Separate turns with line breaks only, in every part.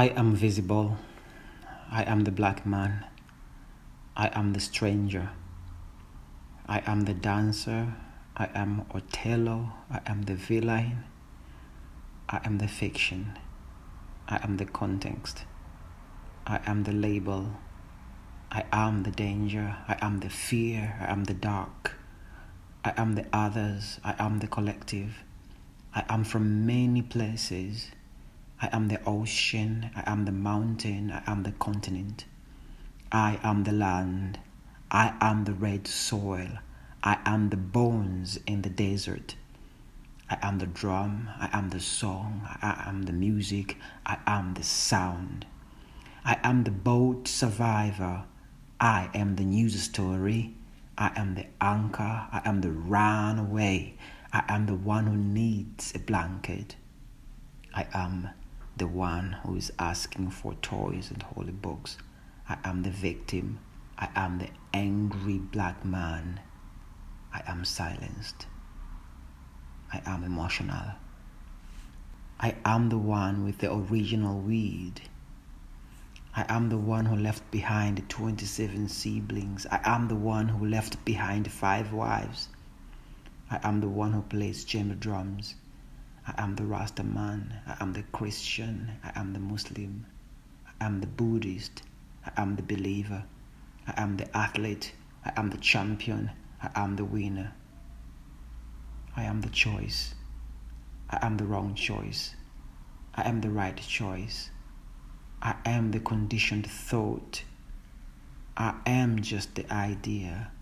I am visible. I am the black man. I am the stranger. I am the dancer. I am Othello. I am the villain. I am the fiction. I am the context. I am the label. I am the danger. I am the fear. I am the dark. I am the others. I am the collective. I am from many places. I am the ocean. I am the mountain. I am the continent. I am the land. I am the red soil. I am the bones in the desert. I am the drum. I am the song. I am the music. I am the sound. I am the boat survivor. I am the news story. I am the anchor. I am the runaway. I am the one who needs a blanket. I am the one who is asking for toys and holy books. I am the victim. I am the angry black man. I am silenced. I am emotional. I am the one with the original weed. I am the one who left behind 27 siblings. I am the one who left behind five wives. I am the one who plays chamber drums. I am the Rasta man. I am the Christian. I am the Muslim. I am the Buddhist. I am the believer. I am the athlete. I am the champion. I am the winner. I am the choice. I am the wrong choice. I am the right choice. I am the conditioned thought. I am just the idea.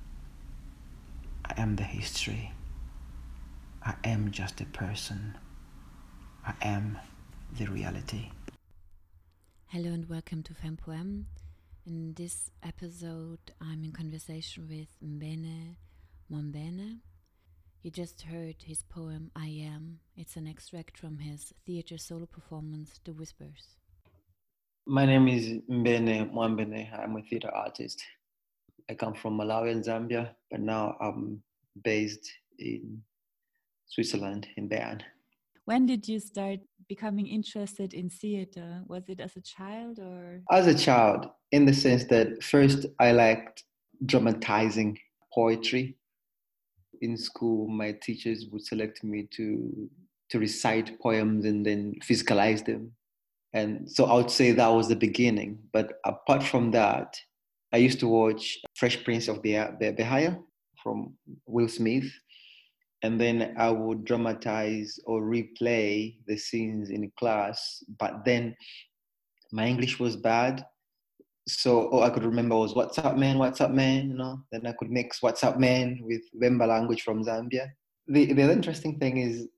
I am the history. I am just a person. I am the reality.
Hello and welcome to FemPoem. In this episode, I'm in conversation with Mbene Mwambene. You just heard his poem I Am. It's an extract from his theater solo performance, The Whispers.
My name is Mbene Mwambene. I'm a theater artist. I come from Malawi and Zambia, but now I'm based in Switzerland, in Bern.
When did you start becoming interested in theater? Was it as a child or?
As a child, in the sense that first I liked dramatizing poetry. In school, my teachers would select me to to recite poems and then physicalize them. And so I would say that was the beginning. But apart from that, I used to watch Fresh Prince of Bel-Air from Will Smith and then I would dramatize or replay the scenes in class. But then my English was bad, so all I could remember was "What's up, man? What's up, man?" You know. Then I could mix "What's up, man" with Bemba language from Zambia. The the interesting thing is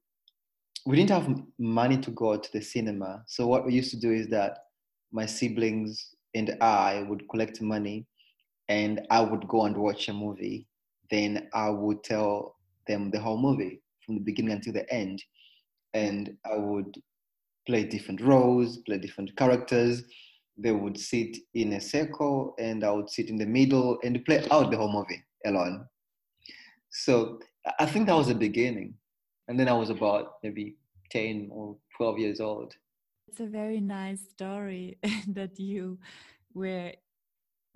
we didn't have money to go to the cinema, so what we used to do is that my siblings and I would collect money, and I would go and watch a movie. Then I would tell them the whole movie from the beginning until the end. And I would play different roles, play different characters. They would sit in a circle and I would sit in the middle and play out the whole movie alone. So I think that was the beginning. And then I was about maybe 10 or 12 years old.
It's a very nice story that you were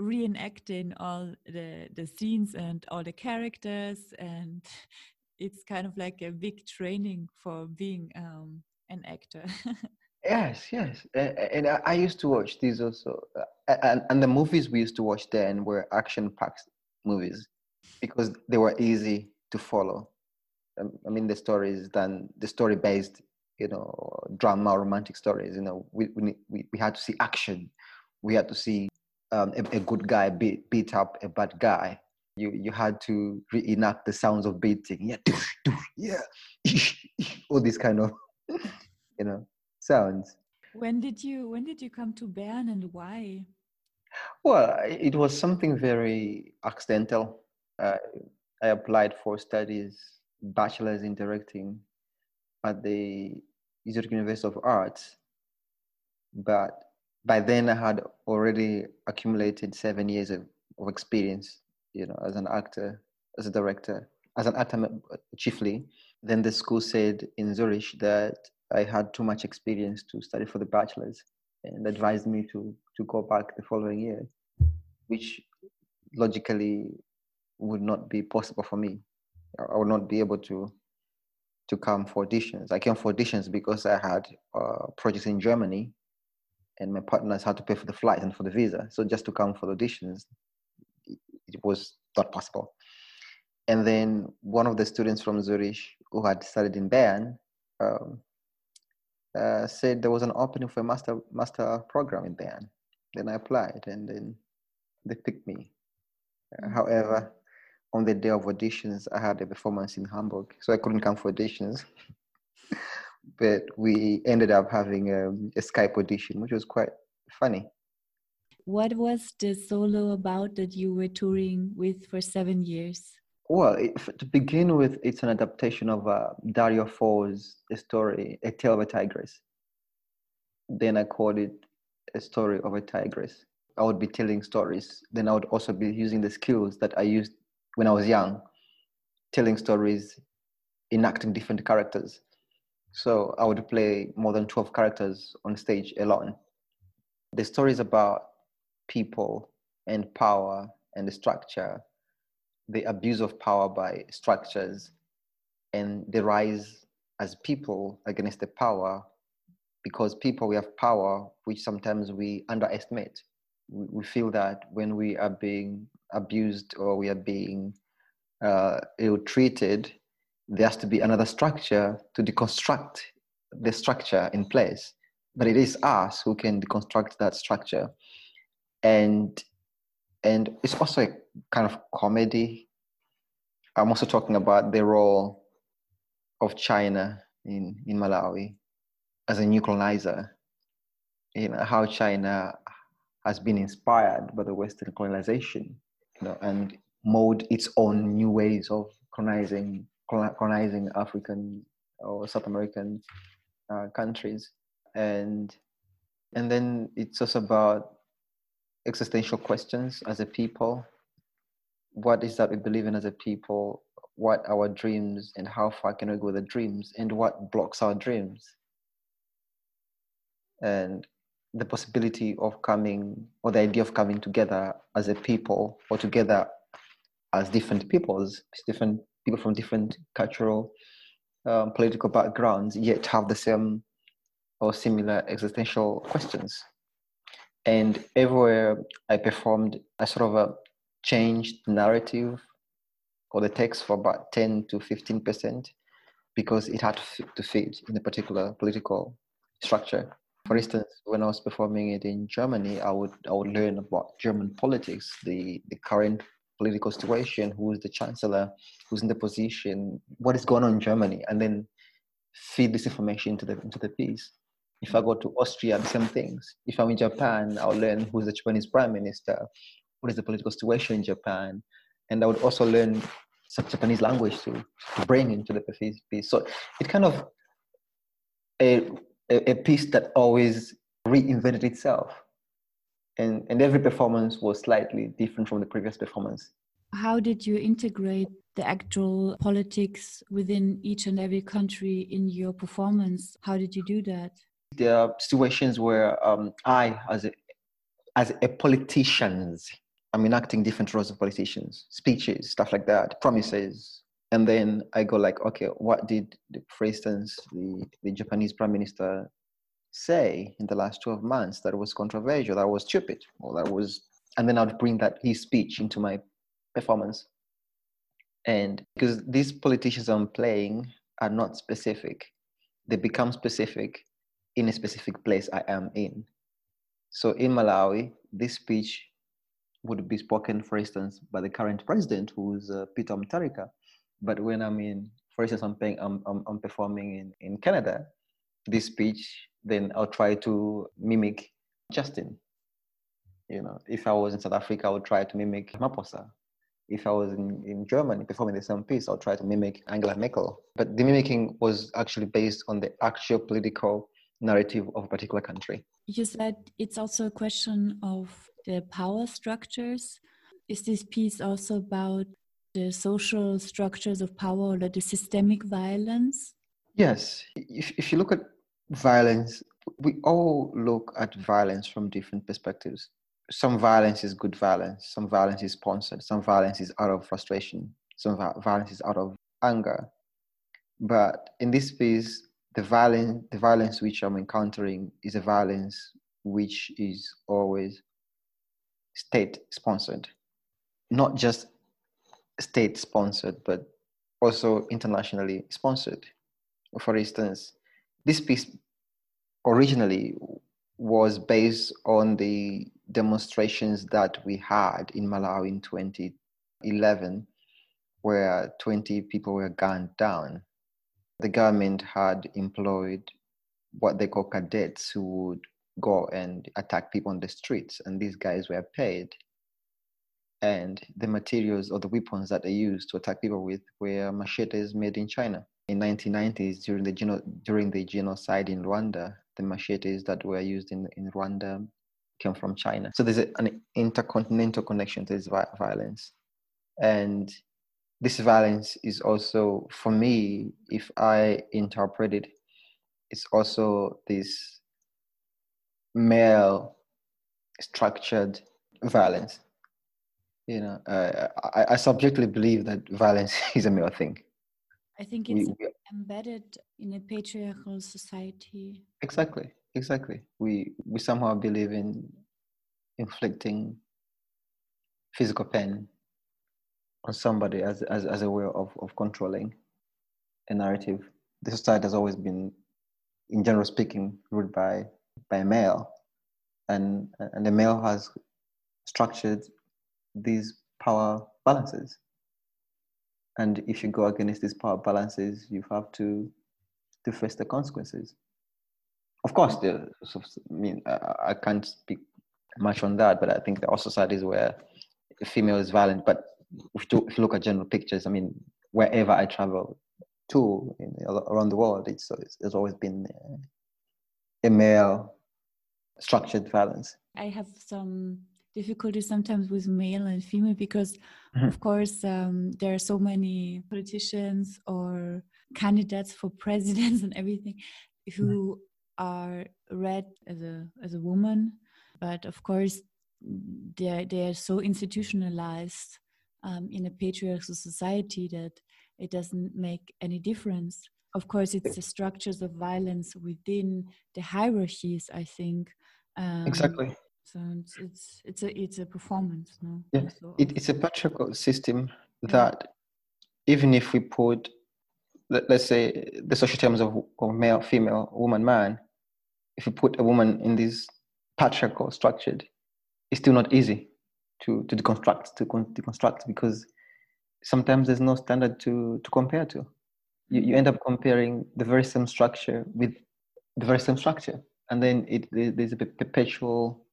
reenacting all the the scenes and all the characters and it's kind of like a big training for being um, an actor.
Yes yes. And i used to watch these also. And, and the movies we used to watch then were action packed movies because they were easy to follow. Um, i mean the stories than the story based you know drama romantic stories you know. We, we we had to see action. We had to see um, a, a, good guy beat, beat up a bad guy. You you had to reenact the sounds of beating. Yeah, yeah, all these kind of you know sounds.
When did you when did you come to Bern and why?
Well, it was something very accidental. Uh, I applied for studies, bachelor's in directing, at the Zurich University of Arts, but by then I had already accumulated seven years of, of experience, you know, as an actor, as a director, as an actor chiefly. Then the school said in Zurich that I had too much experience to study for the bachelor's. and advised me to to go back the following year, which logically would not be possible for me. I would not be able to to come for auditions. I came for auditions because I had uh, projects in Germany, and my partners had to pay for the flight and for the visa. So just to come for the auditions, it was not possible. And then one of the students from Zurich who had studied in Bern um, uh, said there was an opening for a master master program in Bern. Then I applied, and then they picked me. Uh, however, on the day of auditions, I had a performance in Hamburg, so I couldn't come for auditions. But we ended up having a, a Skype audition, which was quite funny.
What was the solo about that you were touring with for seven years?
Well, it, to begin with, it's an adaptation of uh, Dario Fo's story, A Tale of a Tigress. Then I called it A Story of a Tigress. I would be telling stories. Then I would also be using the skills that I used when I was young, telling stories, enacting different characters. So I would play more than 12 characters on stage alone. The story is about people and power and the structure the abuse of power by structures and the rise as people against the power because people we have power which sometimes we underestimate we, feel that when we are being abused or we are being uh, ill treated there has to be another structure to deconstruct the structure in place. But it is us who can deconstruct that structure. And and it's also a kind of comedy. I'm also talking about the role of China in, in Malawi as a new colonizer, you know, how China has been inspired by the Western colonization, you know, and mold its own new ways of colonizing colonizing African or South American uh, countries, and and then it's also about existential questions as a people. What is that we believe in as a people? What our dreams and how far can we go with the dreams and what blocks our dreams? And the possibility of coming or the idea of coming together as a people or together as different peoples, different people from different cultural, um, political backgrounds, yet have the same or similar existential questions and everywhere I performed, I sort of uh, changed the narrative or the text for about 10 to 15% because it had to fit in a particular political structure. For instance, when I was performing it in Germany, I would I would learn about German politics, the, the current political situation, who is the chancellor, who's in the position, what is going on in Germany, and then feed this information into the into the piece. If I go to Austria, the same things. If I'm in Japan, I'll learn who's the Japanese prime minister, what is the political situation in Japan, and I would also learn some Japanese language to, to bring into the piece. So it's kind of a, a piece that always reinvented itself. And, and every performance was slightly different from the previous performance.
How did you integrate the actual politics within each and every country in your performance? How did you do that?
there are situations where um, I, as a, as a politician, I'm enacting different roles of politicians, speeches, stuff like that, promises. And then I go like, okay, what did, the, for instance, the, the Japanese prime minister say in the last 12 months that it was controversial, that was stupid, or that was, and then I'd bring that his speech into my performance. And because these politicians I'm playing are not specific, they become specific in a specific place I am in. So in Malawi, this speech would be spoken, for instance, by the current president, who's uh, Peter Mutharika. But when I'm in, for instance, I'm, paying, I'm, I'm, I'm performing in, in Canada, this speech, then I'll try to mimic Justin. You know, if I was in South Africa, I would try to mimic Maposa. If I was in, in Germany performing the same piece, I'll try to mimic Angela Merkel. But the mimicking was actually based on the actual political narrative of a particular country.
You said it's also a question of the power structures. Is this piece also about the social structures of power or the systemic violence?
Yes. If, if you look at violence we all look at violence from different perspectives. Some violence is good violence, some violence is sponsored, some violence is out of frustration, some violence is out of anger. But in this piece, the violence, the violence which I'm encountering is a violence which is always state sponsored, not just state sponsored, but also internationally sponsored. For instance, this piece originally was based on the demonstrations that we had in Malawi in 2011, where 20 people were gunned down. The government had employed what they call cadets who would go and attack people on the streets, and these guys were paid. And the materials or the weapons that they used to attack people with were machetes made in China. In 1990s, during the, geno- during the genocide in Rwanda, the machetes that were used in, in Rwanda came from China. So there's an intercontinental connection to this violence. And this violence is also, for me, if I interpret it, it's also this male structured violence. You know, uh, I, I subjectively believe that violence is a male thing.
I think it's we, we, embedded in a patriarchal society.
Exactly, exactly. We we somehow believe in inflicting physical pain on somebody as as, as a way of, of controlling a narrative. The society has always been, in general speaking, ruled by by a male, and and the male has structured these power balances and if you go against these power balances you have to to face the consequences. Of course the i mean i can't speak much on that but i think there are societies where a female is violent. But if you, look at general pictures i mean wherever i travel to in, around the world it's, it's, it's always been uh, a male structured violence.
I have some difficulty sometimes with male and female because mm-hmm. of course um, there are so many politicians or candidates for presidents and everything who mm-hmm. are read as a as a woman but of course they they are so institutionalized um, in a patriarchal society that it doesn't make any difference of course it's the structures of violence within the hierarchies i think
um, exactly
so it's it's it's a it's a performance no?
Yeah. So, it, it's a patriarchal system that even if we put let, us say the social terms of, of male female woman man if you put a woman in this patriarchal structured it's still not easy to to deconstruct to con- deconstruct because sometimes there's no standard to to compare to. You, you end up comparing the very same structure with the very same structure and then it there's a perpetual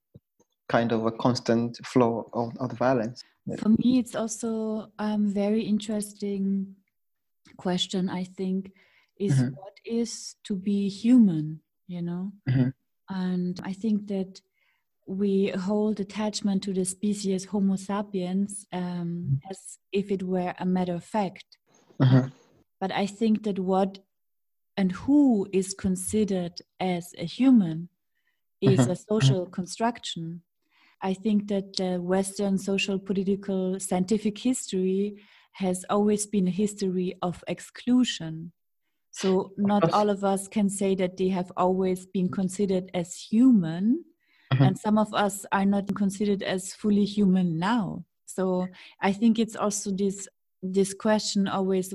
kind of a constant flow of, of the violence.
For me, it's also a um, very interesting question, I think, is mm-hmm. what is to be human, you know? Mm-hmm. And I think that we hold attachment to the species Homo sapiens um, mm-hmm. as if it were a matter of fact. Mm-hmm. But I think that what and who is considered as a human is mm-hmm. a social construction. I think that the Western social, political, scientific history has always been a history of exclusion. So, not all of us can say that they have always been considered as human, mm-hmm. and some of us are not considered as fully human now. So, I think it's also this this question always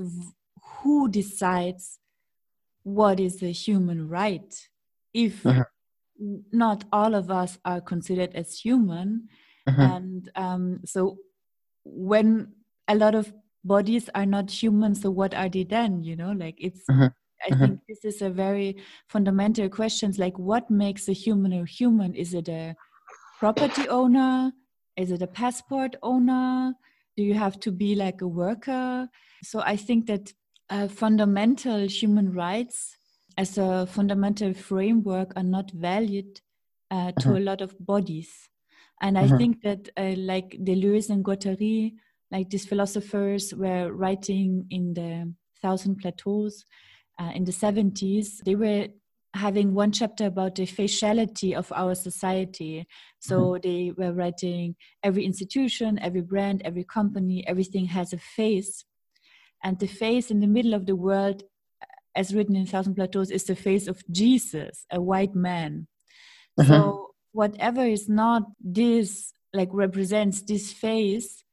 who decides what is the human right if mm-hmm not all of us are considered as human uh-huh. and um, so when a lot of bodies are not human so what are they then you know like it's uh-huh. i uh-huh. think this is a very fundamental question like what makes a human a human is it a property owner is it a passport owner do you have to be like a worker so i think that uh, fundamental human rights as a fundamental framework are not valid uh, to uh-huh. a lot of bodies. And uh-huh. I think that, uh, like Deleuze and Guattari, like these philosophers were writing in the Thousand Plateaus uh, in the 70s, they were having one chapter about the faciality of our society. So mm-hmm. they were writing every institution, every brand, every company, everything has a face. And the face in the middle of the world, as written in Thousand Plateaus, is the face of Jesus, a white man. Mm-hmm. So whatever is not this, like represents this face,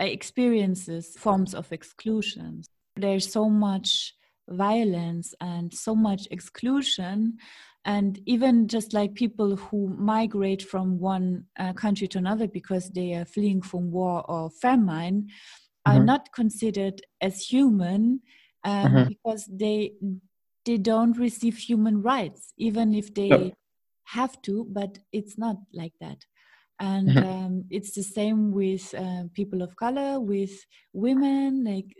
uh, experiences forms of exclusion. There's so much violence and so much exclusion and even just like people who migrate from one uh, country to another because they are fleeing from war or famine mm-hmm. are not considered as human um, mm-hmm. because they they don't receive human rights even if they yep. have to but it's not like that and mm-hmm. um, it's the same with uh, people of color with women like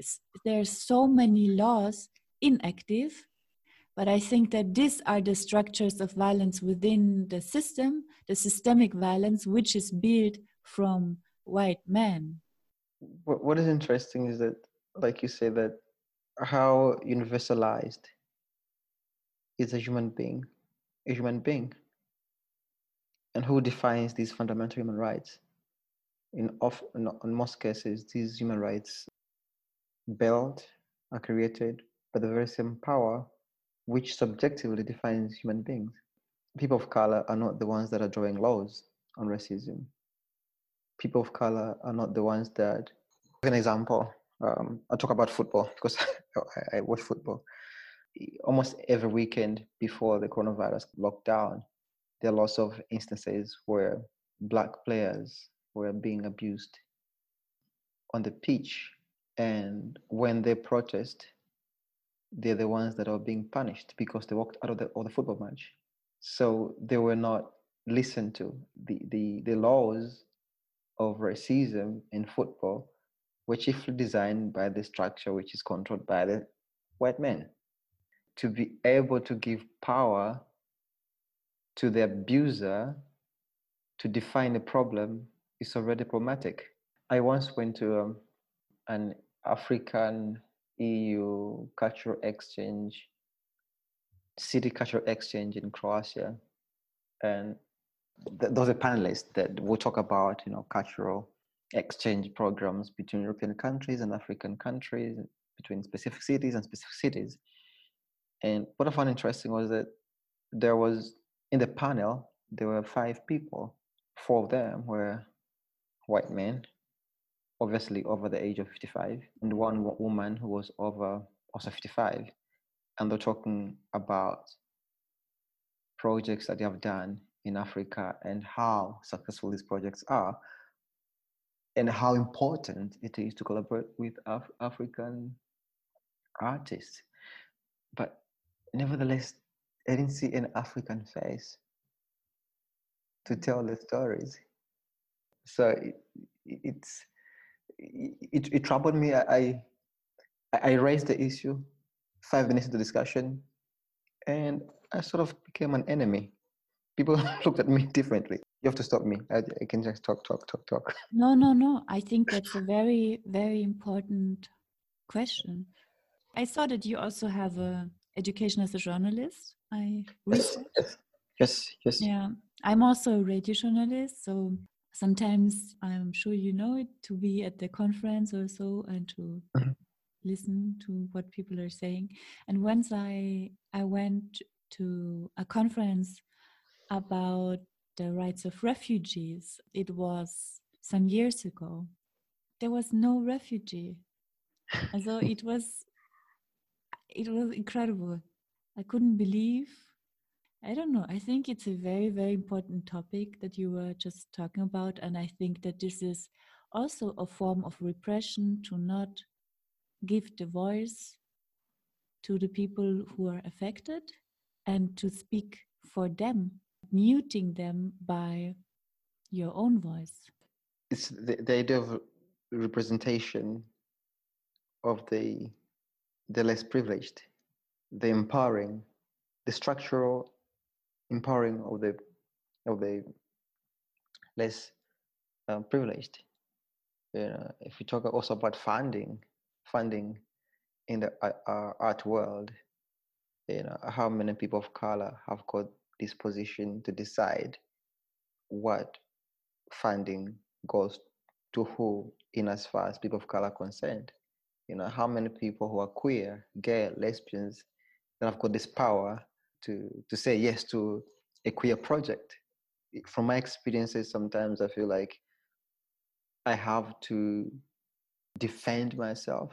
there's so many laws inactive but i think that these are the structures of violence within the system the systemic violence which is built from white men
what is interesting is that like you say that how universalized is a human being a human being and who defines these fundamental human rights in, of, in, in most cases these human rights built are created by the very same power which subjectively defines human beings. People of color are not the ones that are drawing laws on racism. People of color are not the ones that, for an example, um, I'll talk about football because I, I watch football. Almost every weekend before the coronavirus lockdown, there are lots of instances where black players were being abused on the pitch. And when they protest, they're the ones that are being punished because they walked out of the, of the football match. So they were not listened to. The, the, the laws of racism in football were chiefly designed by the structure which is controlled by the white men. To be able to give power to the abuser to define a problem is already problematic. I once went to um, an African EU cultural exchange, city cultural exchange in Croatia, and th- those are panelists that will talk about you know cultural exchange programs between European countries and African countries, between specific cities and specific cities. And what I found interesting was that there was in the panel there were five people. Four of them were white men, obviously over the age of 55, and one woman who was over also 55. And they're talking about projects that they have done in Africa and how successful these projects are, and how important it is to collaborate with Af- African artists. But nevertheless, I didn't see an African face to tell the stories. So it, it's it, it troubled me. I, I raised the issue five minutes into discussion, and I sort of became an enemy. People looked at me differently. You have to stop me. I, I can just talk, talk, talk, talk.
No, no, no. I think that's a very, very important question. I saw that you also have a education as a journalist. I
researched. Yes, yes, yes.
Yeah, I'm also a radio journalist, so sometimes i'm sure you know it to be at the conference or so and to mm-hmm. listen to what people are saying and once i i went to a conference about the rights of refugees it was some years ago there was no refugee so it was it was incredible i couldn't believe I don't know. I think it's a very, very important topic that you were just talking about. And I think that this is also a form of repression to not give the voice to the people who are affected and to speak for them, muting them by your own voice.
It's the, the idea of representation of the the less privileged, the empowering, the structural empowering of the of the less um, privileged. You know, if we talk also about funding, funding in the uh, art world, you know how many people of color have got this position to decide what funding goes to who in as far as people of color concerned. You know how many people who are queer gay lesbians that have got this power to to say yes to a queer project. From my experiences sometimes i feel like i have to defend myself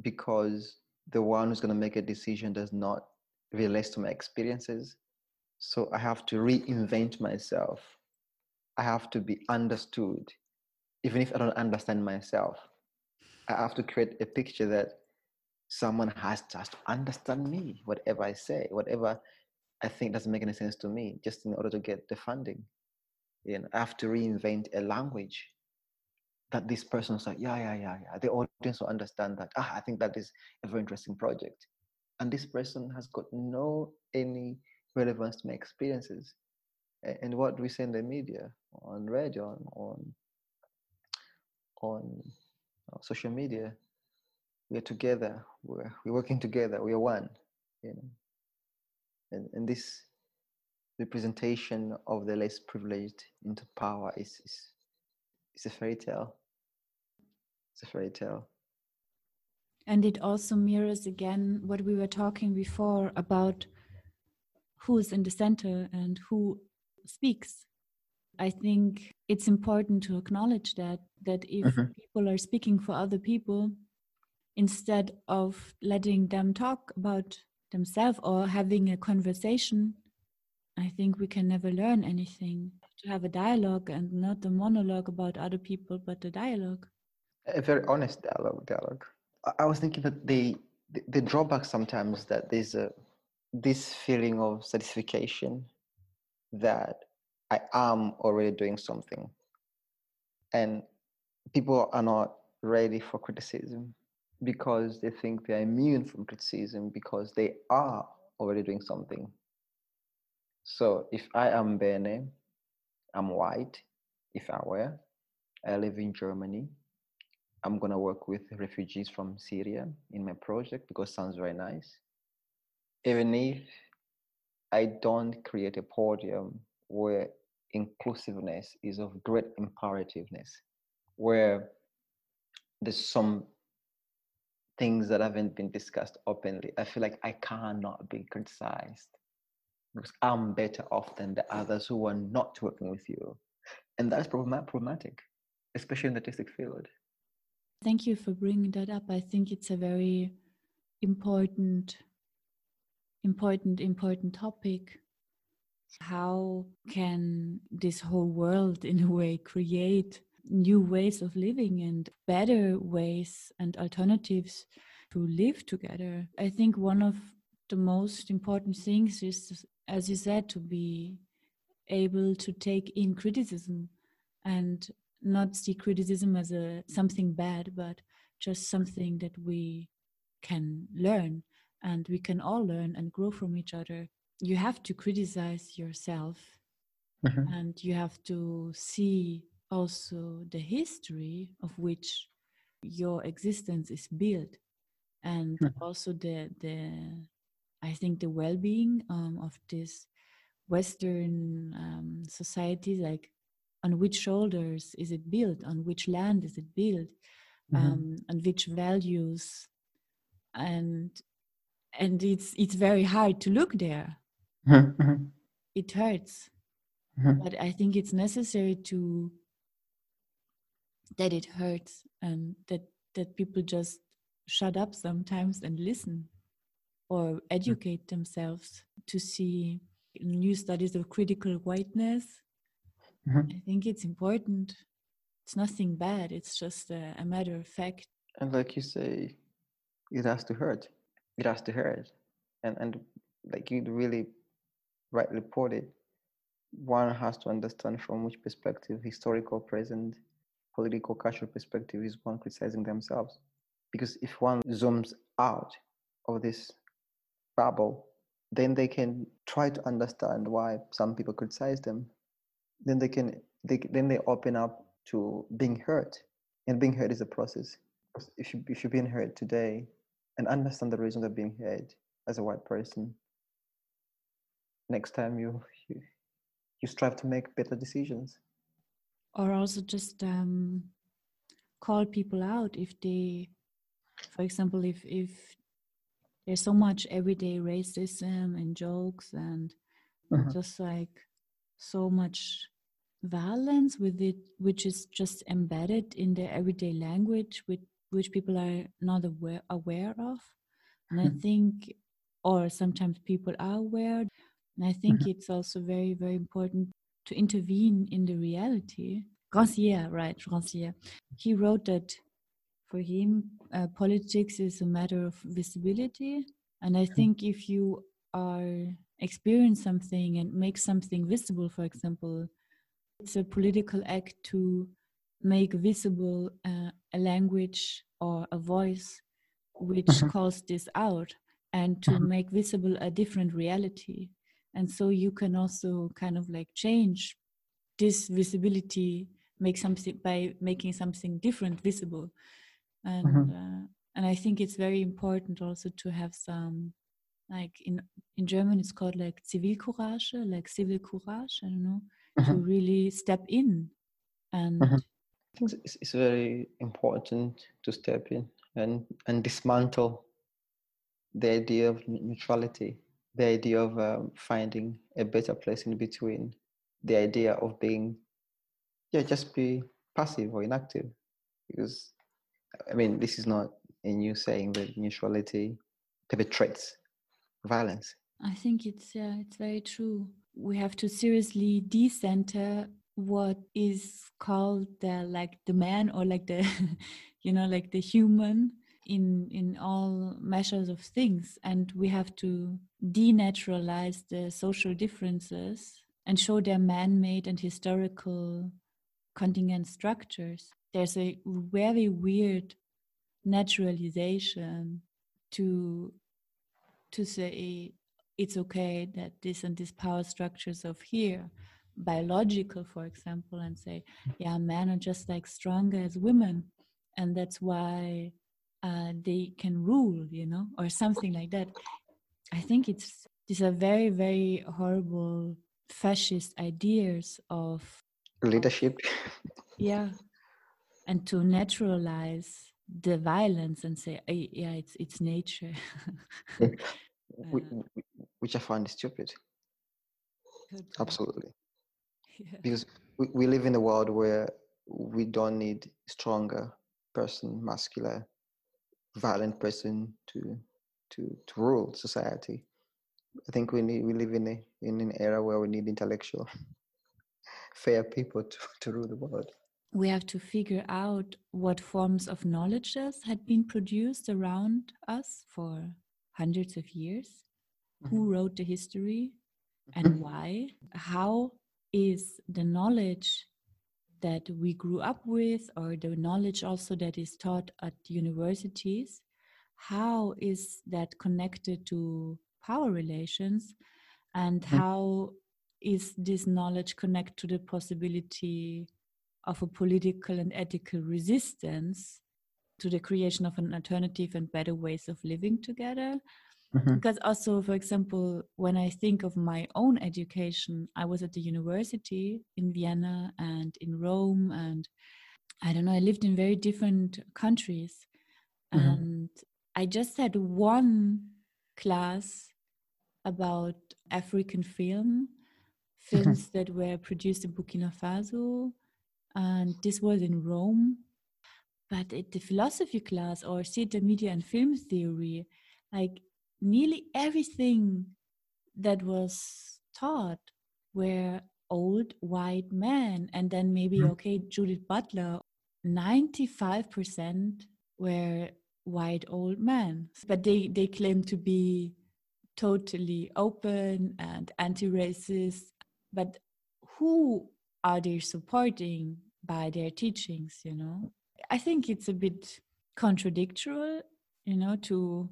because the one who's going to make a decision does not relate to my experiences so i have to reinvent myself i have to be understood even if i don't understand myself I have to create a picture that someone has just understand me, whatever I say, whatever I think doesn't make any sense to me, just in order to get the funding. You know, I have to reinvent a language that this person's like, yeah, yeah, yeah, yeah. The audience will understand that. Ah, I think that is a very interesting project. And this person has got no any relevance to my experiences. And what we say in the media, on radio, on on, on uh, social media, we are together. We're, we're working together. We are one. You know, and, and this representation of the less privileged into power is, is, is a fairy tale. It's a fairy tale.
And it also mirrors again what we were talking before about who is in the center and who speaks. I think it's important to acknowledge that that if mm-hmm. people are speaking for other people instead of letting them talk about themselves or having a conversation, I think we can never learn anything. To have a dialogue and not a monologue about other people, but a dialogue.
A very honest dialogue. Dialogue. I was thinking that the the, the drawback sometimes that there's a this feeling of satisfaction that I am already doing something. And people are not ready for criticism because they think they're immune from criticism because they are already doing something. So if I am Bene, I'm white, if I were, I live in Germany, I'm gonna work with refugees from Syria in my project because sounds very nice. Even if I don't create a podium where inclusiveness is of great imperativeness, where there's some things that haven't been discussed openly. I feel like I cannot be criticized because I'm better off than the others who are not working with you. And that's problematic, especially in the artistic field.
Thank you for bringing that up. I think it's a very important, important, important topic how can this whole world, in a way, create new ways of living and better ways and alternatives to live together? I think one of the most important things is, as you said, to be able to take in criticism and not see criticism as a something bad, but just something that we can learn and we can all learn and grow from each other you have to criticize yourself mm-hmm. and you have to see also the history of which your existence is built and mm-hmm. also the the i think the well-being um, of this western um, society like on which shoulders is it built on which land is it built mm-hmm. um, and which values and and it's it's very hard to look there. It hurts. But i think it's necessary to that it hurts and that that people just shut up sometimes and listen or educate themselves to see new studies of critical whiteness. I think it's important. It's nothing bad. It's just a, a matter of fact.
And like you say it has to hurt it has to hurt and and like you really rightly put it, one has to understand from which perspective, historical, present, political, cultural perspective, is one criticizing themselves. Because if one zooms out of this bubble, then they can try to understand why some people criticize them. Then they can, they, then they open up to being hurt, and being hurt is a process. If you if you're being hurt today, and understand the reason of being hurt, as a white person next time you you, you strive to make better decisions
or also just um, call people out if they for example if if there's so much everyday racism and jokes and
Mhm.
just like so much violence with it which is just embedded in their everyday language which which people are not aware aware of and i
Mhm.
think or sometimes people are aware and i think
Mhm.
it's also very very important to intervene in the reality Rancière, right Rancière. he wrote that for him uh, politics is a matter of visibility and i think if you are experience something and make something visible for example it's a political act to make visible uh, a language or a voice which
Mhm.
calls this out and to
Mhm.
make visible a different reality and so you can also kind of like change this visibility make something by making something different visible and
Mhm.
uh, and i think it's very important also to have some like in in german it's called like civil courage like civil courage i don't know to
Mhm.
really step in and
Mhm. I think it's, it's very important to step in and, and dismantle the idea of neutrality, the idea of um, finding a better place in between, the idea of being, yeah, just be passive or inactive. Because, I mean, this is not a new saying that neutrality perpetrates violence.
I think it's yeah, it's very true. We have to seriously decenter what is called the like the man or like the you know like the human in in all measures of things. And we have to denaturalize the social differences and show their man-made and historical contingent structures. There's a very weird naturalization to to say it's okay that this and this power structures of here biological for example and say yeah men are just like stronger as women and that's why uh, they can rule you know or something like that i think it's these are very very horrible fascist ideas of
Leadership.
yeah and to naturalize the violence and say "Eh, yeah it's it's nature Uh,
which I find stupid. Absolutely.
Yeah.
because we, we live in a world where we don't need stronger person muscular violent person to to to rule society. I think we need we live in a in an era where we need intellectual fair people to, to rule the world.
We have to figure out what forms of knowledges had been produced around us for hundreds of years. Who mm-hmm. wrote the history and mm-hmm. why? How is the knowledge that we grew up with or the knowledge also that is taught at universities. How is that connected to power relations? And
Mhm.
how is this knowledge connected to the possibility of a political and ethical resistance to the creation of an alternative and better ways of living together
Mhm.
because also for example when i think of my own education i was at the university in vienna and in rome and i don't know i lived in very different countries
Mhm.
and i just had one class about african film films that were produced in burkina faso and this was in rome but at the philosophy class or theater media and film theory like nearly everything that was taught were old white men. And then maybe
Mhm.
okay judith butler 95% were white old men. But they they claim to be totally open and anti-racist. But who are they supporting by their teachings you know? I think it's a bit contradictory you know to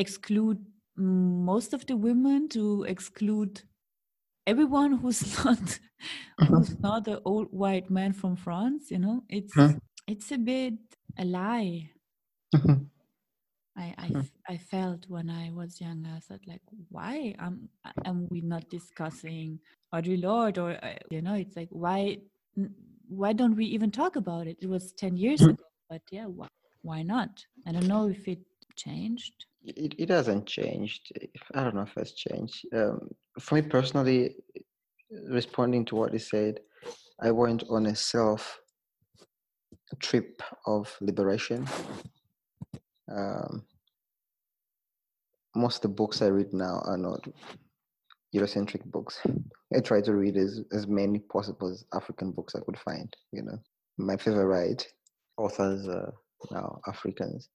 exclude most of the women to exclude everyone who's not who's not an old white man from france you know it's
Mhm.
it's a bit a lie
Mhm.
I I,
Hmm.
felt when I was younger. I thought like, why am am we not discussing Audre Lorde or uh, you know? It's like why why don't we even talk about it? It was ten years
Hmm.
ago, but yeah, why, why not? I don't know if it changed.
It, it hasn't changed. I don't know if it's changed. Um, for me personally, responding to what he said, I went on a self trip of liberation. Um, most of the books I read now are not Eurocentric books. I try to read as, as many possible as African books I could find. You know, my favorite authors are now Africans.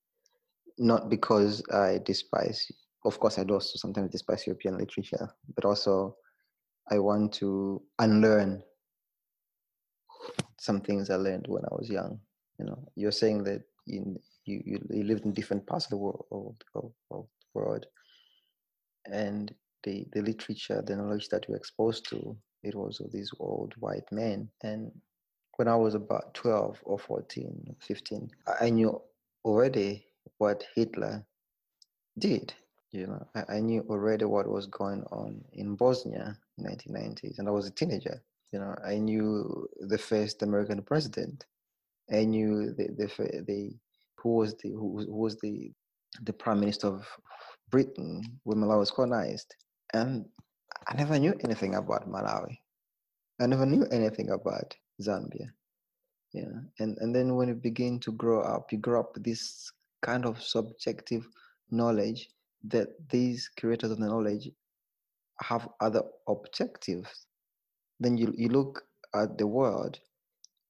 Not because I despise, of course, I do also sometimes despise European literature, but also I want to unlearn some things I learned when I was young. You know, you're saying that in, you, you you lived in different parts of the world, of, of, the world, and the the literature, the knowledge that you're exposed to, it was of these old white men. And when I was about 12 or 14, 15, I- I knew already what Hitler did. You know, I, I knew already what was going on in Bosnia in 1990s, and I was a teenager. You know, I knew the first American president. I knew the the the who was the who, who was the the prime minister of Britain when Malawi was colonized, and I never knew anything about Malawi. I never knew anything about Zambia. Yeah, and and then when you begin to grow up, you grow up with this kind of subjective knowledge that these creators of the knowledge have other objectives. Then you you look at the world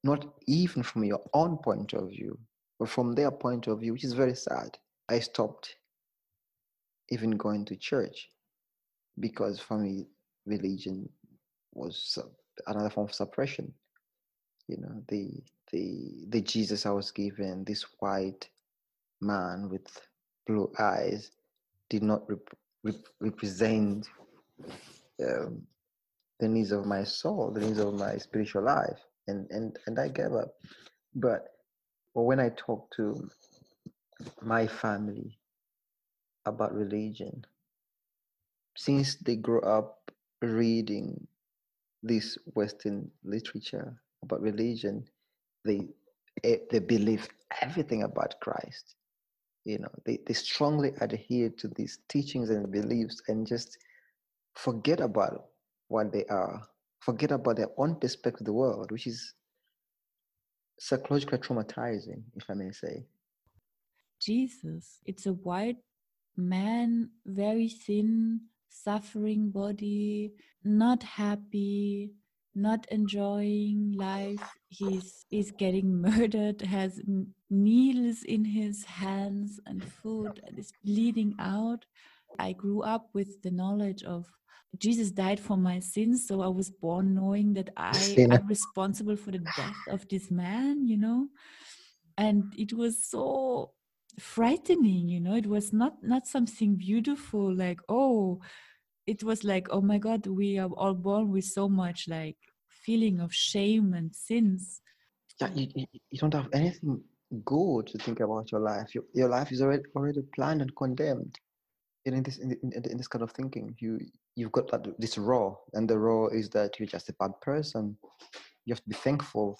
not even from your own point of view, but from their point of view, which is very sad. I stopped even going to church because for me, religion was another form of suppression. You know, the the the Jesus I was given, this white man with blue eyes, did not rep- rep- represent um, the needs of my soul, the needs of my spiritual life, and and and I gave up. But when I talk to my family about religion, since they grow up reading this Western literature about religion, they they believe everything about Christ. You know, they, they strongly adhere to these teachings and beliefs and just forget about what they are, forget about their own perspective of the world, which is psychologically traumatizing, if I may say.
Jesus. It's a white man, very thin, suffering body, not happy, not enjoying life. He's is getting murdered, has needles in his hands and food and is bleeding out. I grew up with the knowledge of Jesus died for my sins, so I was born knowing that I
Sinner.
am responsible for the death of this man, you know. And it was so frightening you know it was not not something beautiful like oh it was like oh my god we are all born with so much like feeling of shame and sins
Yeah, you, you, don't have anything good to think about your life. Your, your life is already already planned and condemned. In this in, in, in this kind of thinking, you you've got that, this raw, and the raw is that you're just a bad person. You have to be thankful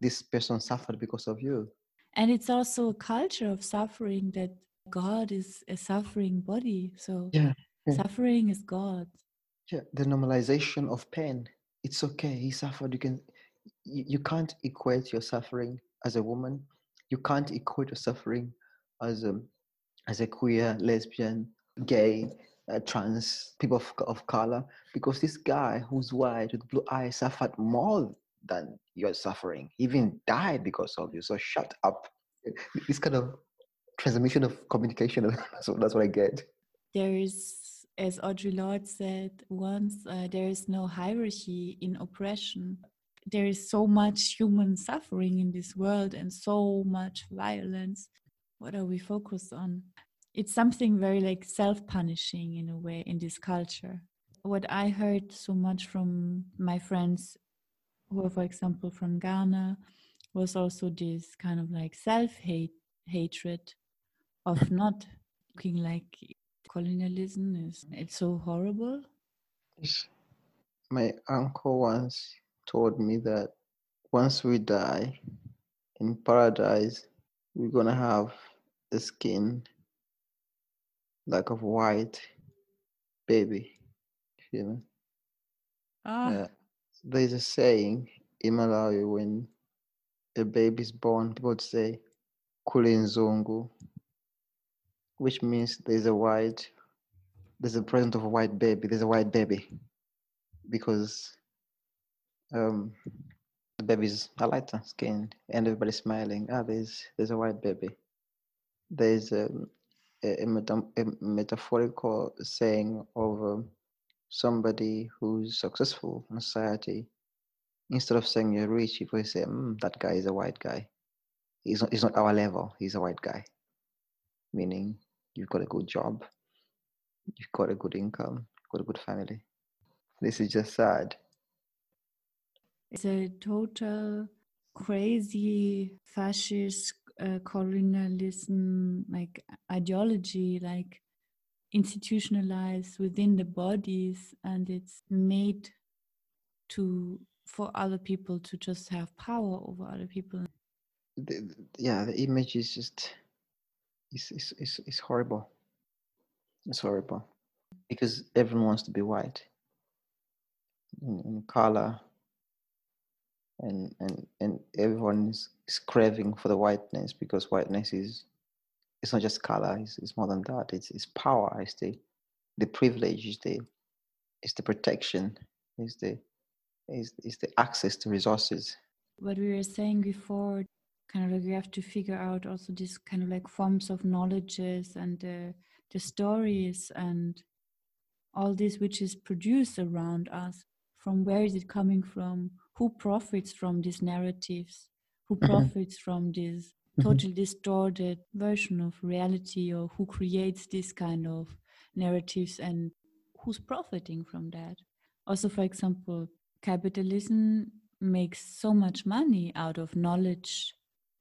this person suffered because of you.
and it's also a culture of suffering that god is a suffering body so
Yeah,
suffering is god
Yeah, the normalization of pain. It's okay. He suffered. You can. You, you can't equate your suffering as a woman. You can't equate your suffering as a as a queer, lesbian, gay, uh, trans people of, of color because this guy who's white with blue eyes suffered more than your suffering. He even died because of you. So shut up. This kind of transmission of communication. That's what, that's what I get.
there is as audre lorde said once uh, there is no hierarchy in oppression. There is so much human suffering in this world and so much violence. What are we focused on? It's something very like self-punishing in a way in this culture. What i heard so much from my friends who are for example from ghana was also this kind of like self-hate hatred of not looking like colonialism is it's so horrible.
My uncle once told me that once we die in paradise, we're gonna have the skin like a white baby. You know,
ah.
Uh, there's a saying in Malawi when a baby is born, people say "kulinzungu," which means there's a white, there's a present of a white baby. There's a white baby because um, the babies are lighter skinned and everybody's smiling. Ah, there's there's a white baby. There's um, a, a, meta- a metaphorical saying of um, somebody who's successful in society. Instead of saying you're rich, people say, mm, "That guy is a white guy. He's not. He's not our level. He's a white guy." Meaning, you've got a good job, you've got a good income, you've got a good family. This is just sad.
it's a total crazy fascist uh, colonialism like ideology like institutionalized within the bodies and it's made to for other people to just have power over other people
the, yeah, the image is just it's, it's, it's, it's horrible. It's horrible because everyone wants to be white in, in color, and and and everyone is, is craving for the whiteness because whiteness is it's not just color. It's, it's more than that. It's it's power. It's the the privilege. It's the it's the protection. It's the is is the access to resources.
what we were saying before kind of like we have to figure out also these kind of like forms of knowledges and the the stories and all this which is produced around us from where is it coming from who profits from these narratives who
Mhm.
profits from this
Mhm.
totally distorted version of reality or who creates this kind of narratives and who's profiting from that also for example capitalism makes so much money out of knowledge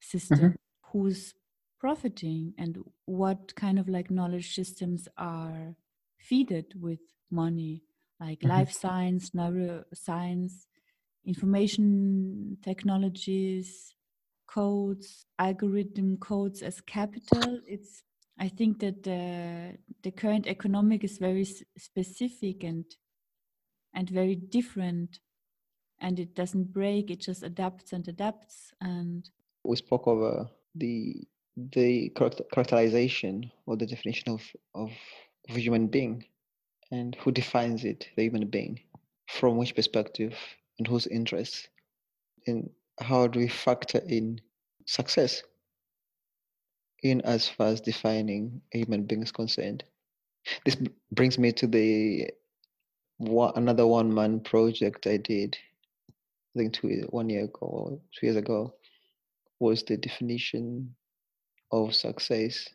system who's profiting and what kind of like knowledge systems are feeded with money like
Mhm.
life science neuroscience information technologies codes algorithm codes as capital it's i think that the the current economic is very s- specific and and very different and it doesn't break it just adapts and adapts and
we spoke over uh, the the character- characterization or the definition of, of of a human being and who defines it the human being from which perspective and whose interests and how do we factor in success in as far as defining a human being is concerned. This brings me to the one, another one man project i did i think two one year ago two years ago was the definition of success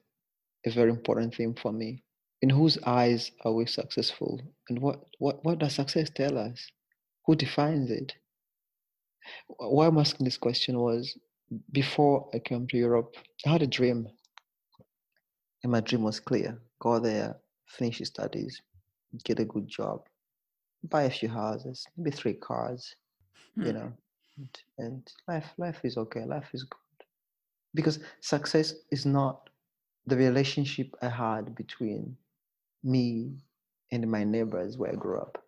a very important thing for me. In whose eyes are we successful? And what, what, what does success tell us? Who defines it? Why I'm asking this question was before I came to Europe, I had a dream. And my dream was clear go there, finish your studies, get a good job, buy a few houses, maybe three cars, you hmm. know, and, and life, life is okay, life is good. Because success is not the relationship I had between me and my neighbors where I grew up.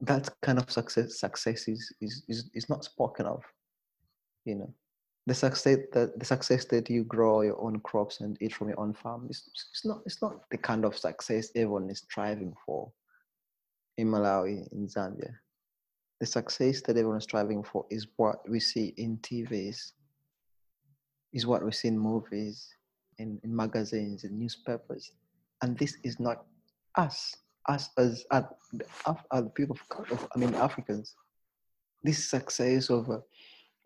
That kind of success success is is, is, is not spoken of. You know. The success that the success that you grow your own crops and eat from your own farm is it's not it's not the kind of success everyone is striving for in Malawi, in Zambia. The success that everyone is striving for is what we see in TVs, is what we see in movies, in, in magazines, in newspapers. And this is not us, us as the people of, I mean, Africans. This success of a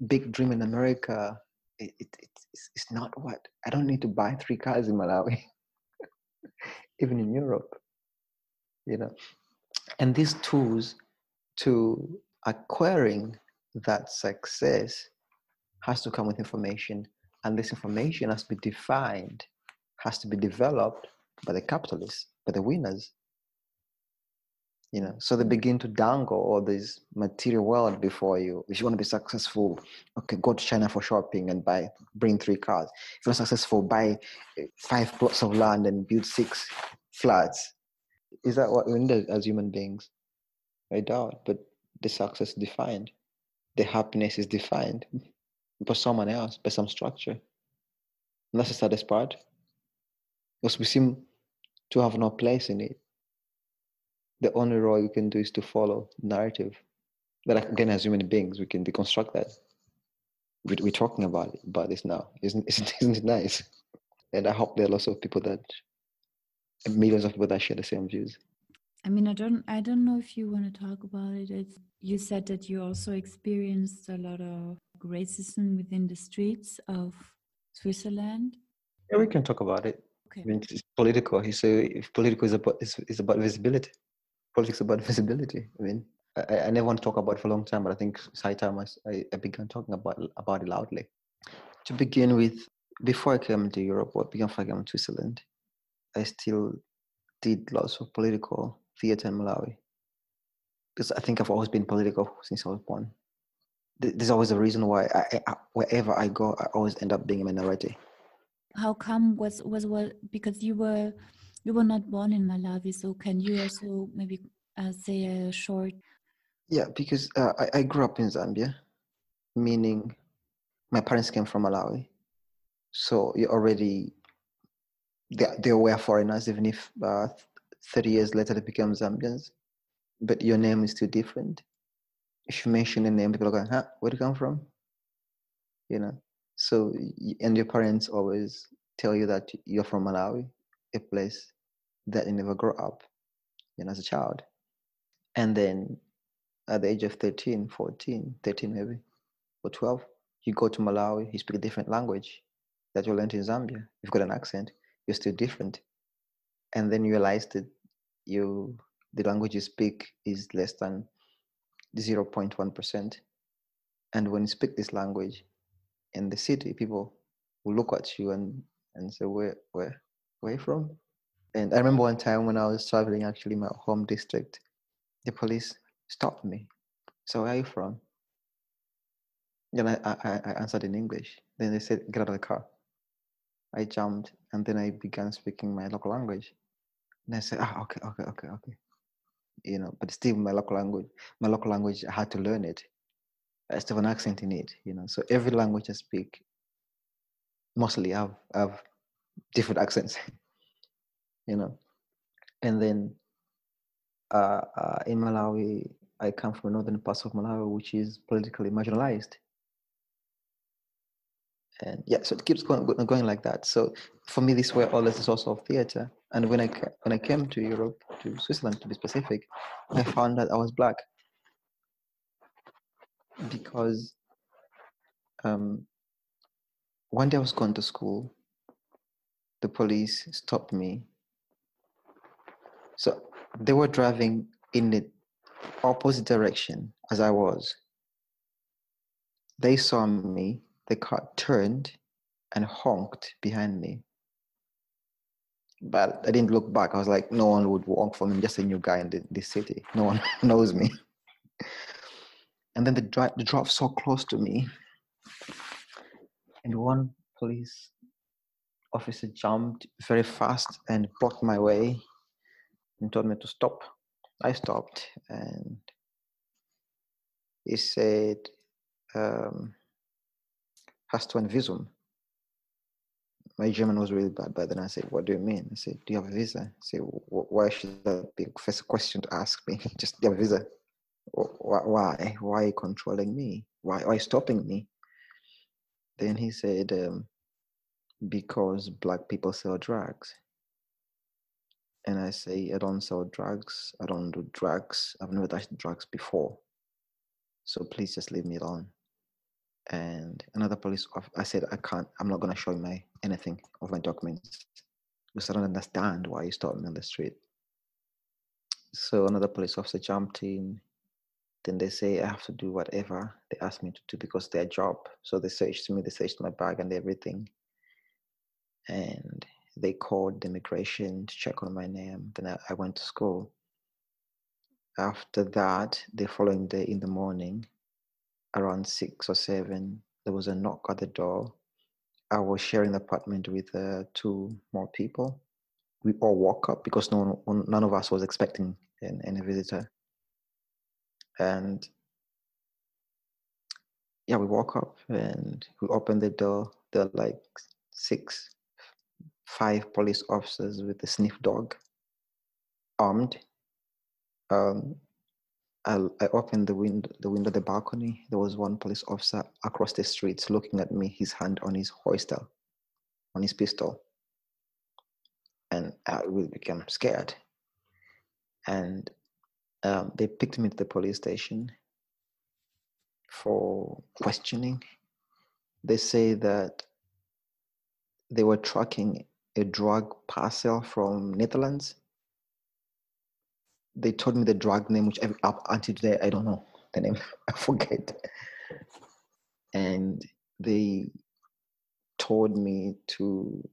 big dream in America, it, it, it's, it's not what, I don't need to buy three cars in Malawi, even in Europe, you know. And these tools to acquiring that success has to come with information and this information has to be defined has to be developed by the capitalists, by the winners. You know, so they begin to dangle all this material world before you. If you want to be successful, okay, go to China for shopping and buy, bring three cars. If you're successful, buy eh, five plots of land and build six flats. Is that what we need as human beings? I doubt, but the success is defined, the happiness is defined by someone else, by some structure. And that's the saddest part. Because we seem to have no place in it. The only role you can do is to follow narrative. But again, as human beings, we can deconstruct that. We're talking about it, about this now. Isn't, isn't, isn't it nice? And I hope there are lots of people that, millions of people that share the same views.
I mean, I don't, I don't know if you want to talk about it. It's, you said that you also experienced a lot of racism within the streets of Switzerland.
Yeah, we can talk about it. Okay. I mean, it's political. He said if political is about is, is about visibility. Politics about visibility. I mean, I, I never want to talk about it for a long time, but I think it's high time I, I began talking about about it loudly. To begin with, before I came to Europe, or before I came to Switzerland, I still did lots of political theater in Malawi. Because I think I've always been political since I was born. There's always a reason why I, I, wherever I go, I always end up being a minority.
How come was was what because you were you were not born in Malawi, so can you also maybe uh, say a short?
Yeah, because uh, I, I grew up in Zambia, meaning my parents came from Malawi, so you already they, they were foreigners, even if uh, 30 years later they become Zambians, but your name is still different. If you mention a name, people are going, huh, where do you come from? You know, so, and your parents always tell you that you're from Malawi, a place that you never grow up, you know, as a child. And then at the age of 13, 14, 13 maybe, or 12, you go to Malawi, you speak a different language that you learned in Zambia. You've got an accent, you're still different and then you realize that you the language you speak is less than 0.1% and when you speak this language in the city people will look at you and and say where where where you from? And i remember one time when i was traveling actually my home district the police stopped me. So where are you from? Then I, I, I answered in english. Then they said get out of the car. I jumped and then i began speaking my local language and I said, ah, okay, okay, okay, okay. You know, but still my local language, my local language, I had to learn it. I still have an accent in it, you know. So every language I speak, mostly have have different accents, you know. And then uh, uh, in Malawi, I come from northern parts of Malawi, which is politically marginalized and yeah so it keeps going, going like that so for me this were always a source of theater and when i when i came to europe to switzerland to be specific i found that i was black. Because um, one day i was going to school the police stopped me. So they were driving in the opposite direction as i was. They saw me the car turned and honked behind me. But I didn't look back. I was like, no one would honk for me. I'm just a new guy in the, this city. No one knows me. And then the, drive, the drove so close to me. And one police officer jumped very fast and blocked my way and told me to stop. I stopped and he said, um, hast du Visum? My German was really bad, but then I said, what do you mean? I said, do you have a visa? I said, why should that be the first question to ask me? Just, do you have a visa? Why? Why are you controlling me? Why, why are you stopping me? Then he said, um, because black people sell drugs. And I say, I don't sell drugs. I don't do drugs. I've never touched drugs before. So please just leave me alone and another police officer I said I can't I'm not gonna show you my anything of my documents because I don't understand why you stopped me on the street. So another police officer jumped in. Then they say I have to do whatever they ask me to do because their job. So they searched me, they searched my bag and everything. And they called the immigration to check on my name. Then I, I went to school. After that, the following day in the morning, around six or seven, there was a knock at the door. I was sharing the apartment with uh, two more people. We all woke up because no one, none of us was expecting any visitor. And yeah, we woke up and we opened the door. There were like six, five police officers with a sniff dog, armed. Um, I, I opened the window, the window, the balcony. There was one police officer across the street looking at me, his hand on his holster, on his pistol. And I really became scared. And um, they picked me to the police station for questioning. They say that they were tracking a drug parcel from Netherlands. They told me the drug name, which up until today I don't know the name. I forget. And they told me to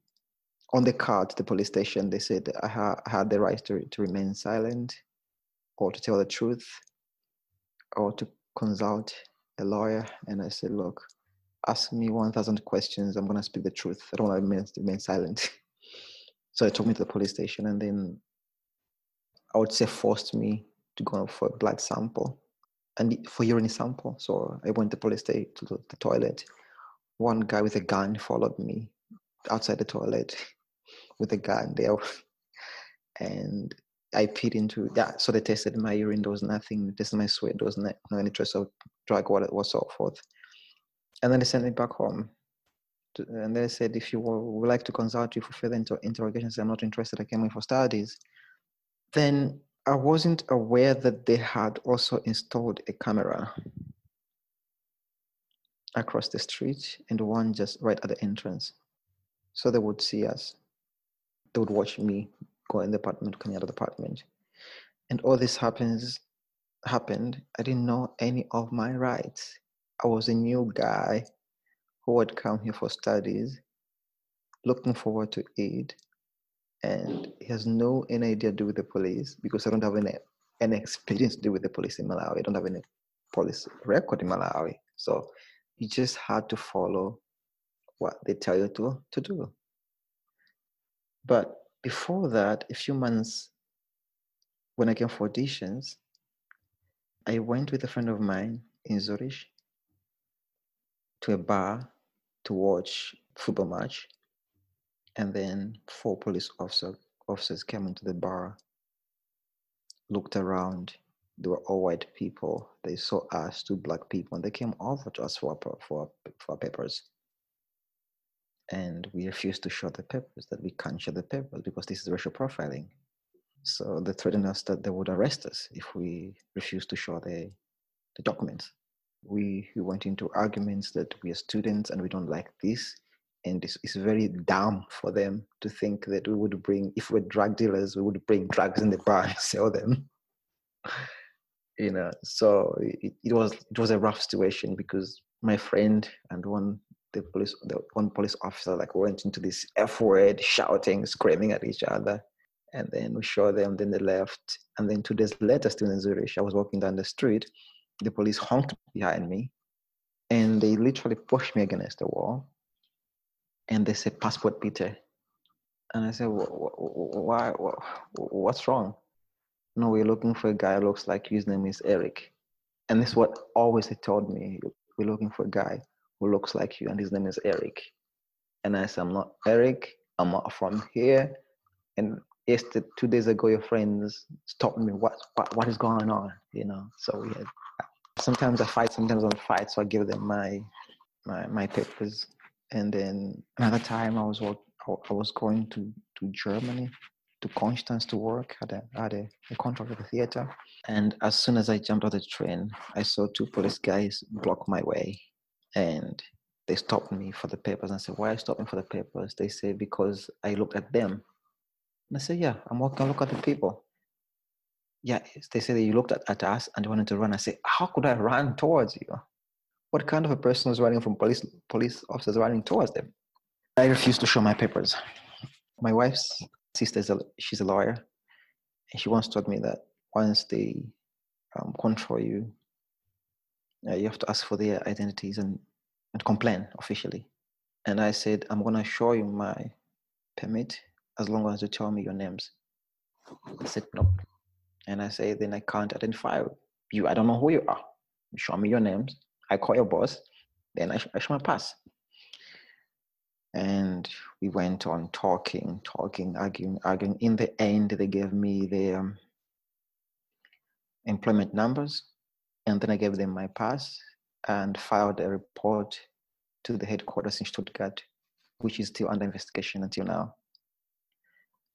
on the card to the police station. They said I, ha- had the right to, to remain silent, or to tell the truth, or to consult a lawyer and I said, look, ask me 1,000 questions. I'm going to speak the truth. I don't want to remain silent. so they took me to the police station and then I would say forced me to go for a blood sample and for urine sample. So I went to police station to the, toilet. One guy with a gun followed me outside the toilet with a gun there. And I peed into yeah. So they tested my urine. There was nothing. Tested my sweat. There was no, no any trace of drug what so forth. And then they sent me back home. To, and they said, if you would like to consult you for further inter- interrogations, I'm not interested. I came in for studies. Then I wasn't aware that they had also installed a camera across the street and one just right at the entrance. So they would see us. They would watch me go in the apartment, coming out of the apartment. And all this happens happened. I didn't know any of my rights. I was a new guy who had come here for studies, looking forward to aid, and he has no any idea to do with the police because I don't have any any experience to do with the police in Malawi. I don't have any police record in Malawi. So you just had to follow what they tell you to, to do. But before that, a few months when I came for auditions, I went with a friend of mine in Zurich to a bar to watch football match. And then four police officer, officers came into the bar, looked around. They were all white people. They saw us, two black people, and they came over to us for, our, for, for papers and we refused to show the papers that we can't show the papers because this is racial profiling so they threatened us that they would arrest us if we refused to show the, the documents we, we went into arguments that we are students and we don't like this and it's, it's very dumb for them to think that we would bring if we're drug dealers we would bring drugs in the bar and sell them you know so it, it was it was a rough situation because my friend and one the police, the one police officer, like went into this F word, shouting, screaming at each other. And then we showed them, then they left. And then two days later, still in Zurich, I was walking down the street. The police honked behind me and they literally pushed me against the wall. And they said, Passport Peter. And I said, Why? What's wrong? No, we're looking for a guy who looks like. His name is Eric. And this is what always they told me. We're looking for a guy who looks like you, and his name is Eric. And I said, I'm not Eric, I'm not from here. And yesterday, two days ago, your friends stopped me. What, what, what is going on? You know. So we had. Sometimes I fight, sometimes I don't fight. So I give them my, my, my papers. And then another time, I was I was going to to Germany, to Constance to work. Had a had a, a contract with the theater. And as soon as I jumped out of the train, I saw two police guys block my way and they stopped me for the papers. And I said, why are you stopping for the papers? They say, because I looked at them. And I said, yeah, I'm walking, I look at the people. Yeah, they said you looked at, at us and wanted to run. I said, how could I run towards you? What kind of a person was running from police police officers running towards them? I refused to show my papers. My wife's sister is a, she's a lawyer, and she once told me that once they um, control you, uh, you have to ask for their identities and, and complain officially. And I said, I'm gonna show you my permit as long as you tell me your names. They said, nope. And I say, then I can't identify you. I don't know who you are. Show me your names. I call your boss. Then I, I show my pass. And we went on talking, talking, arguing, arguing. In the end, they gave me the um, employment numbers. And then I gave them my pass and filed a report to the headquarters in Stuttgart, which is still under investigation until now.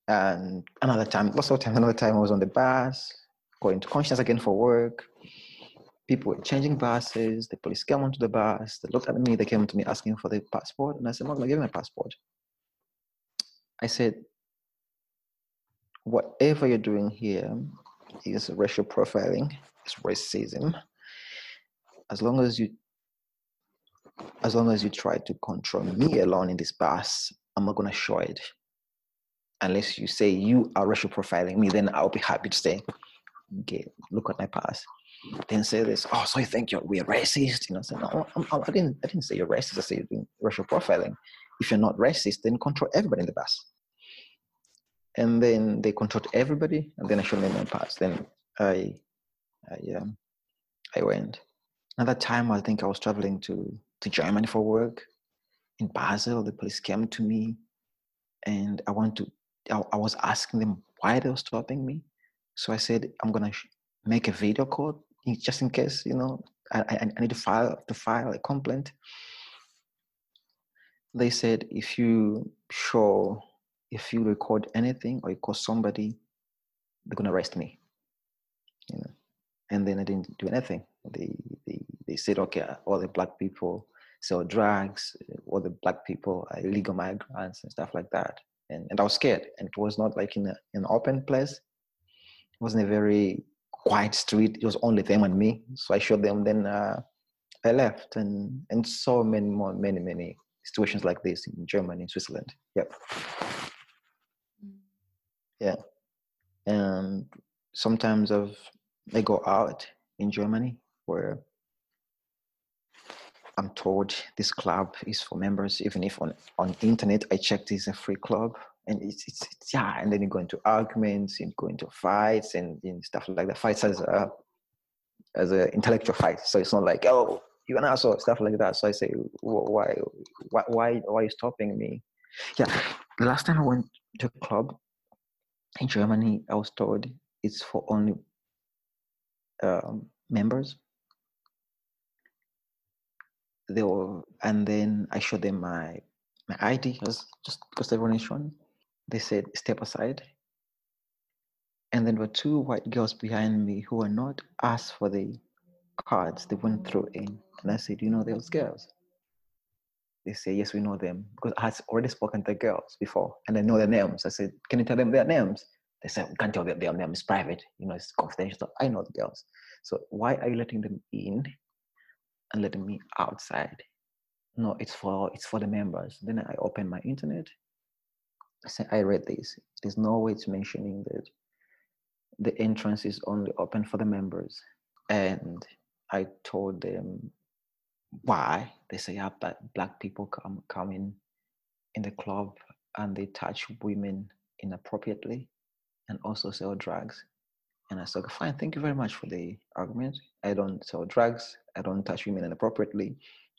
And another time, lots of time, another time I was on the bus, going to Constance again for work. People were changing buses. The police came onto the bus. They looked at me. They came to me asking for the passport. And I said, I'm not going to give my passport. I said, whatever you're doing here is racial profiling, it's racism. As long as you as long as you try to control me alone in this bus, I'm not gonna show it. Unless you say you are racial profiling me, then I'll be happy to say, okay, look at my past. Then say this, oh, so you think you're we're racist? You know, say, no, I'm, I'm, I didn't I didn't say you're racist, I said you're doing racial profiling. If you're not racist, then control everybody in the bus. And then they controlled everybody, and then I showed them my past. Then I I um I went. Another time I think I was traveling to to Germany for work. In Basel, the police came to me, and I want to. I, I was asking them why they were stopping me. So I said, I'm gonna sh- make a video call just in case, you know, I, I, I need to file to file a complaint. They said if you show, if you record anything or you call somebody, they're gonna arrest me. You know, and then I didn't do anything. They they they said, okay, all the black people sell drugs, all the black people are illegal migrants and stuff like that. And, and I was scared. And it was not like in a, an open place. It wasn't a very quiet street. It was only them and me. So I showed them. Then uh, I left, and and so many more, many many situations like this in Germany, in Switzerland. Yep. Yeah. And sometimes I've I go out in Germany where I'm told this club is for members, even if on on internet I checked it's a free club, and it's, it's, it's yeah, and then you go into arguments, and go into fights, and, and stuff like that. Fights as a as an intellectual fight, so it's not like oh you an asshole, stuff like that. So I say why why why why are you stopping me? Yeah, the last time I went to a club in Germany, I was told it's for only um, members they were, and then I showed them my my ID just just because everyone is shown. They said step aside. And then there were two white girls behind me who were not asked for the cards. They went through in. And I said, you know those girls? They say, yes, we know them. Because I had already spoken to the girls before and I know their names. I said, can you tell them their names? They said, we can't tell them their name. It's private. You know, it's confidential. So I know the girls. So why are you letting them in and letting me outside. No, it's for it's for the members. Then I open my internet. I read this. There's no way it's mentioning that the entrance is only open for the members. And I told them why. They say yeah, but black people come come in in the club and they touch women inappropriately and also sell drugs. And I said, fine, thank you very much for the argument. I don't sell drugs. I don't touch women inappropriately.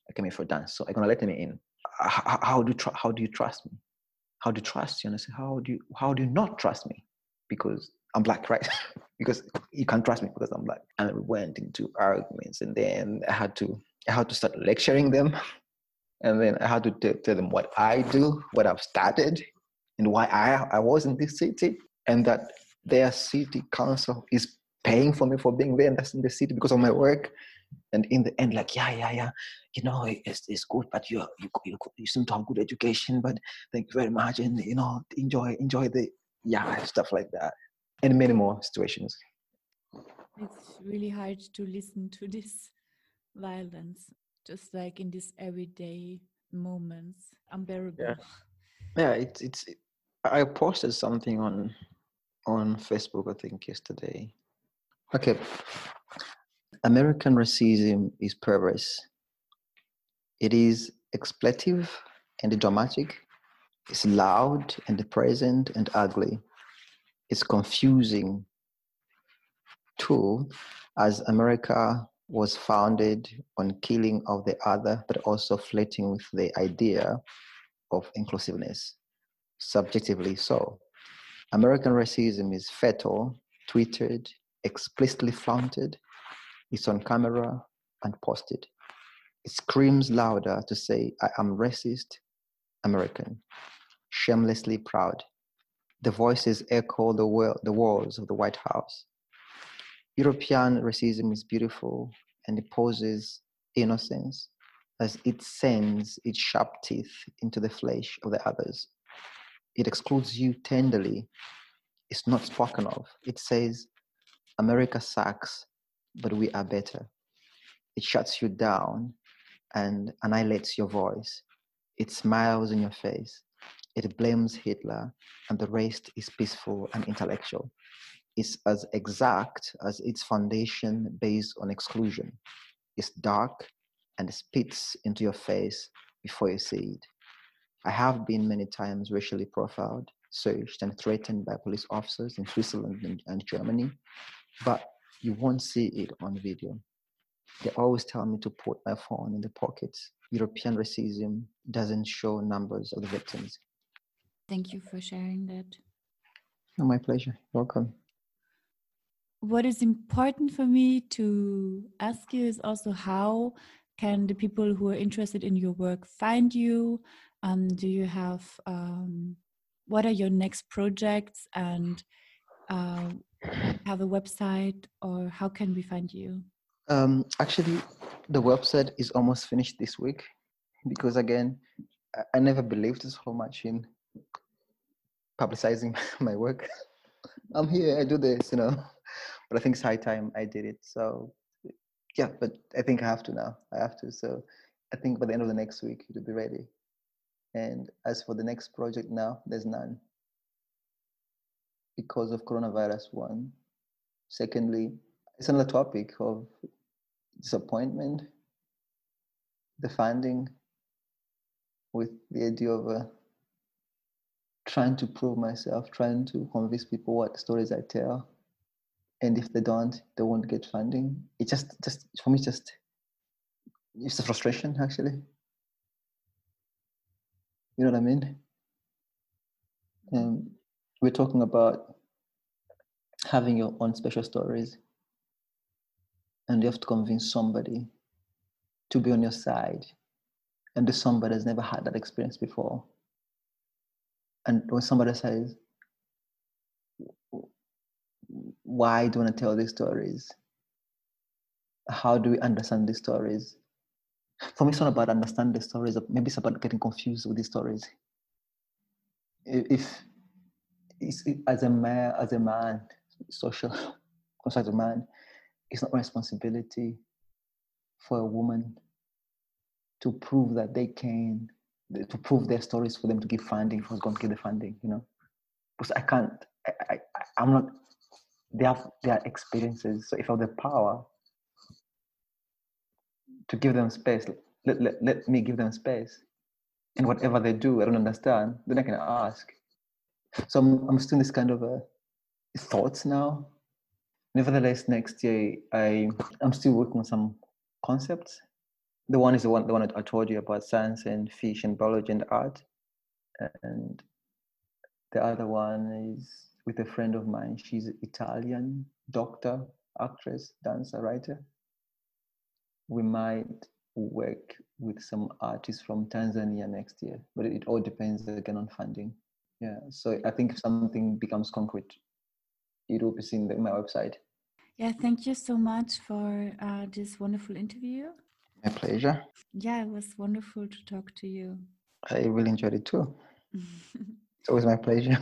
I came here for dance. So I'm going to let them in. How, how, do you tr- how do you trust me? How do you trust you? And I said, how do you, how do you not trust me? Because I'm black, right? because you can't trust me because I'm black. And we went into arguments and then I had to, I had to start lecturing them. And then I had to t- tell them what I do, what I've started, and why I, I was in this city. And that their city council is paying for me for being there and that's in the city because of my work. And in the end, like, yeah, yeah, yeah, you know, it's, it's good, but you, you, you, you seem to have good education, but thank you very much. And, you know, enjoy, enjoy the, yeah, stuff like that. And many more situations.
It's really hard to listen to this violence, just like in these everyday moments, unbearable.
Yeah, yeah it's, it's, I posted something on on Facebook, I think yesterday. Okay. American racism is perverse. It is expletive and dramatic. It's loud and present and ugly. It's confusing too, as America was founded on killing of the other, but also flirting with the idea of inclusiveness, subjectively so. American racism is fatal, tweeted, explicitly flaunted, it's on camera and posted. It screams louder to say, I am racist, American, shamelessly proud. The voices echo the, well, the walls of the White House. European racism is beautiful and it poses innocence as it sends its sharp teeth into the flesh of the others. It excludes you tenderly. It's not spoken of. It says, America sucks, but we are better. It shuts you down and annihilates your voice. It smiles in your face. It blames Hitler, and the rest is peaceful and intellectual. It's as exact as its foundation based on exclusion. It's dark and spits into your face before you see it. I have been many times racially profiled, searched, and threatened by police officers in Switzerland and, and Germany, but you won't see it on video. They always tell me to put my phone in the pockets. European racism doesn't show numbers of the victims.
Thank you for sharing that.
Oh, my pleasure. Welcome.
What is important for me to ask you is also how can the people who are interested in your work find you? Um, do you have um, what are your next projects and uh, have a website or how can we find you?
Um, actually, the website is almost finished this week because again, I, never believed so much in publicizing my work. I'm here, I do this, you know. But I think it's high time I did it. So yeah, but I think I have to now. I have to. So I think by the end of the next week it'll be ready. And as for the next project now, there's none. Because of coronavirus one. Secondly, it's another topic of disappointment, the funding with the idea of uh, trying to prove myself, trying to convince people what stories I tell. And if they don't, they won't get funding. It just, just for me, just it's a frustration actually. You know what I mean? Um, we're talking about having your own special stories, and you have to convince somebody to be on your side, and this somebody has never had that experience before. And when somebody says, why do you want to tell these stories? How do we understand these stories? For me, it's not about understanding the stories. Maybe it's about getting confused with these stories. If, if as a man, as a man, social construct man, it's not responsibility for a woman to prove that they can, to prove their stories for them to give funding, for going to give the funding, you know. Because I can't, I, I, I'm not, they have their experiences. So if I have the power to give them space, let, let, let me give them space. And whatever they do, I don't understand, then I can ask. So I'm, I'm still in this kind of a thoughts now. Nevertheless, next year I I'm still working on some concepts. The one is the one the one I told you about science and fish and biology and art, and the other one is with a friend of mine. She's Italian doctor, actress, dancer, writer. We might work with some artists from Tanzania next year, but it all depends again on funding. Yeah, so I think if something becomes concrete, it will be seen in my website.
Yeah, thank you so much for uh, this wonderful interview.
My pleasure.
Yeah, it was wonderful to talk to you.
I really enjoyed it too. it's always my pleasure.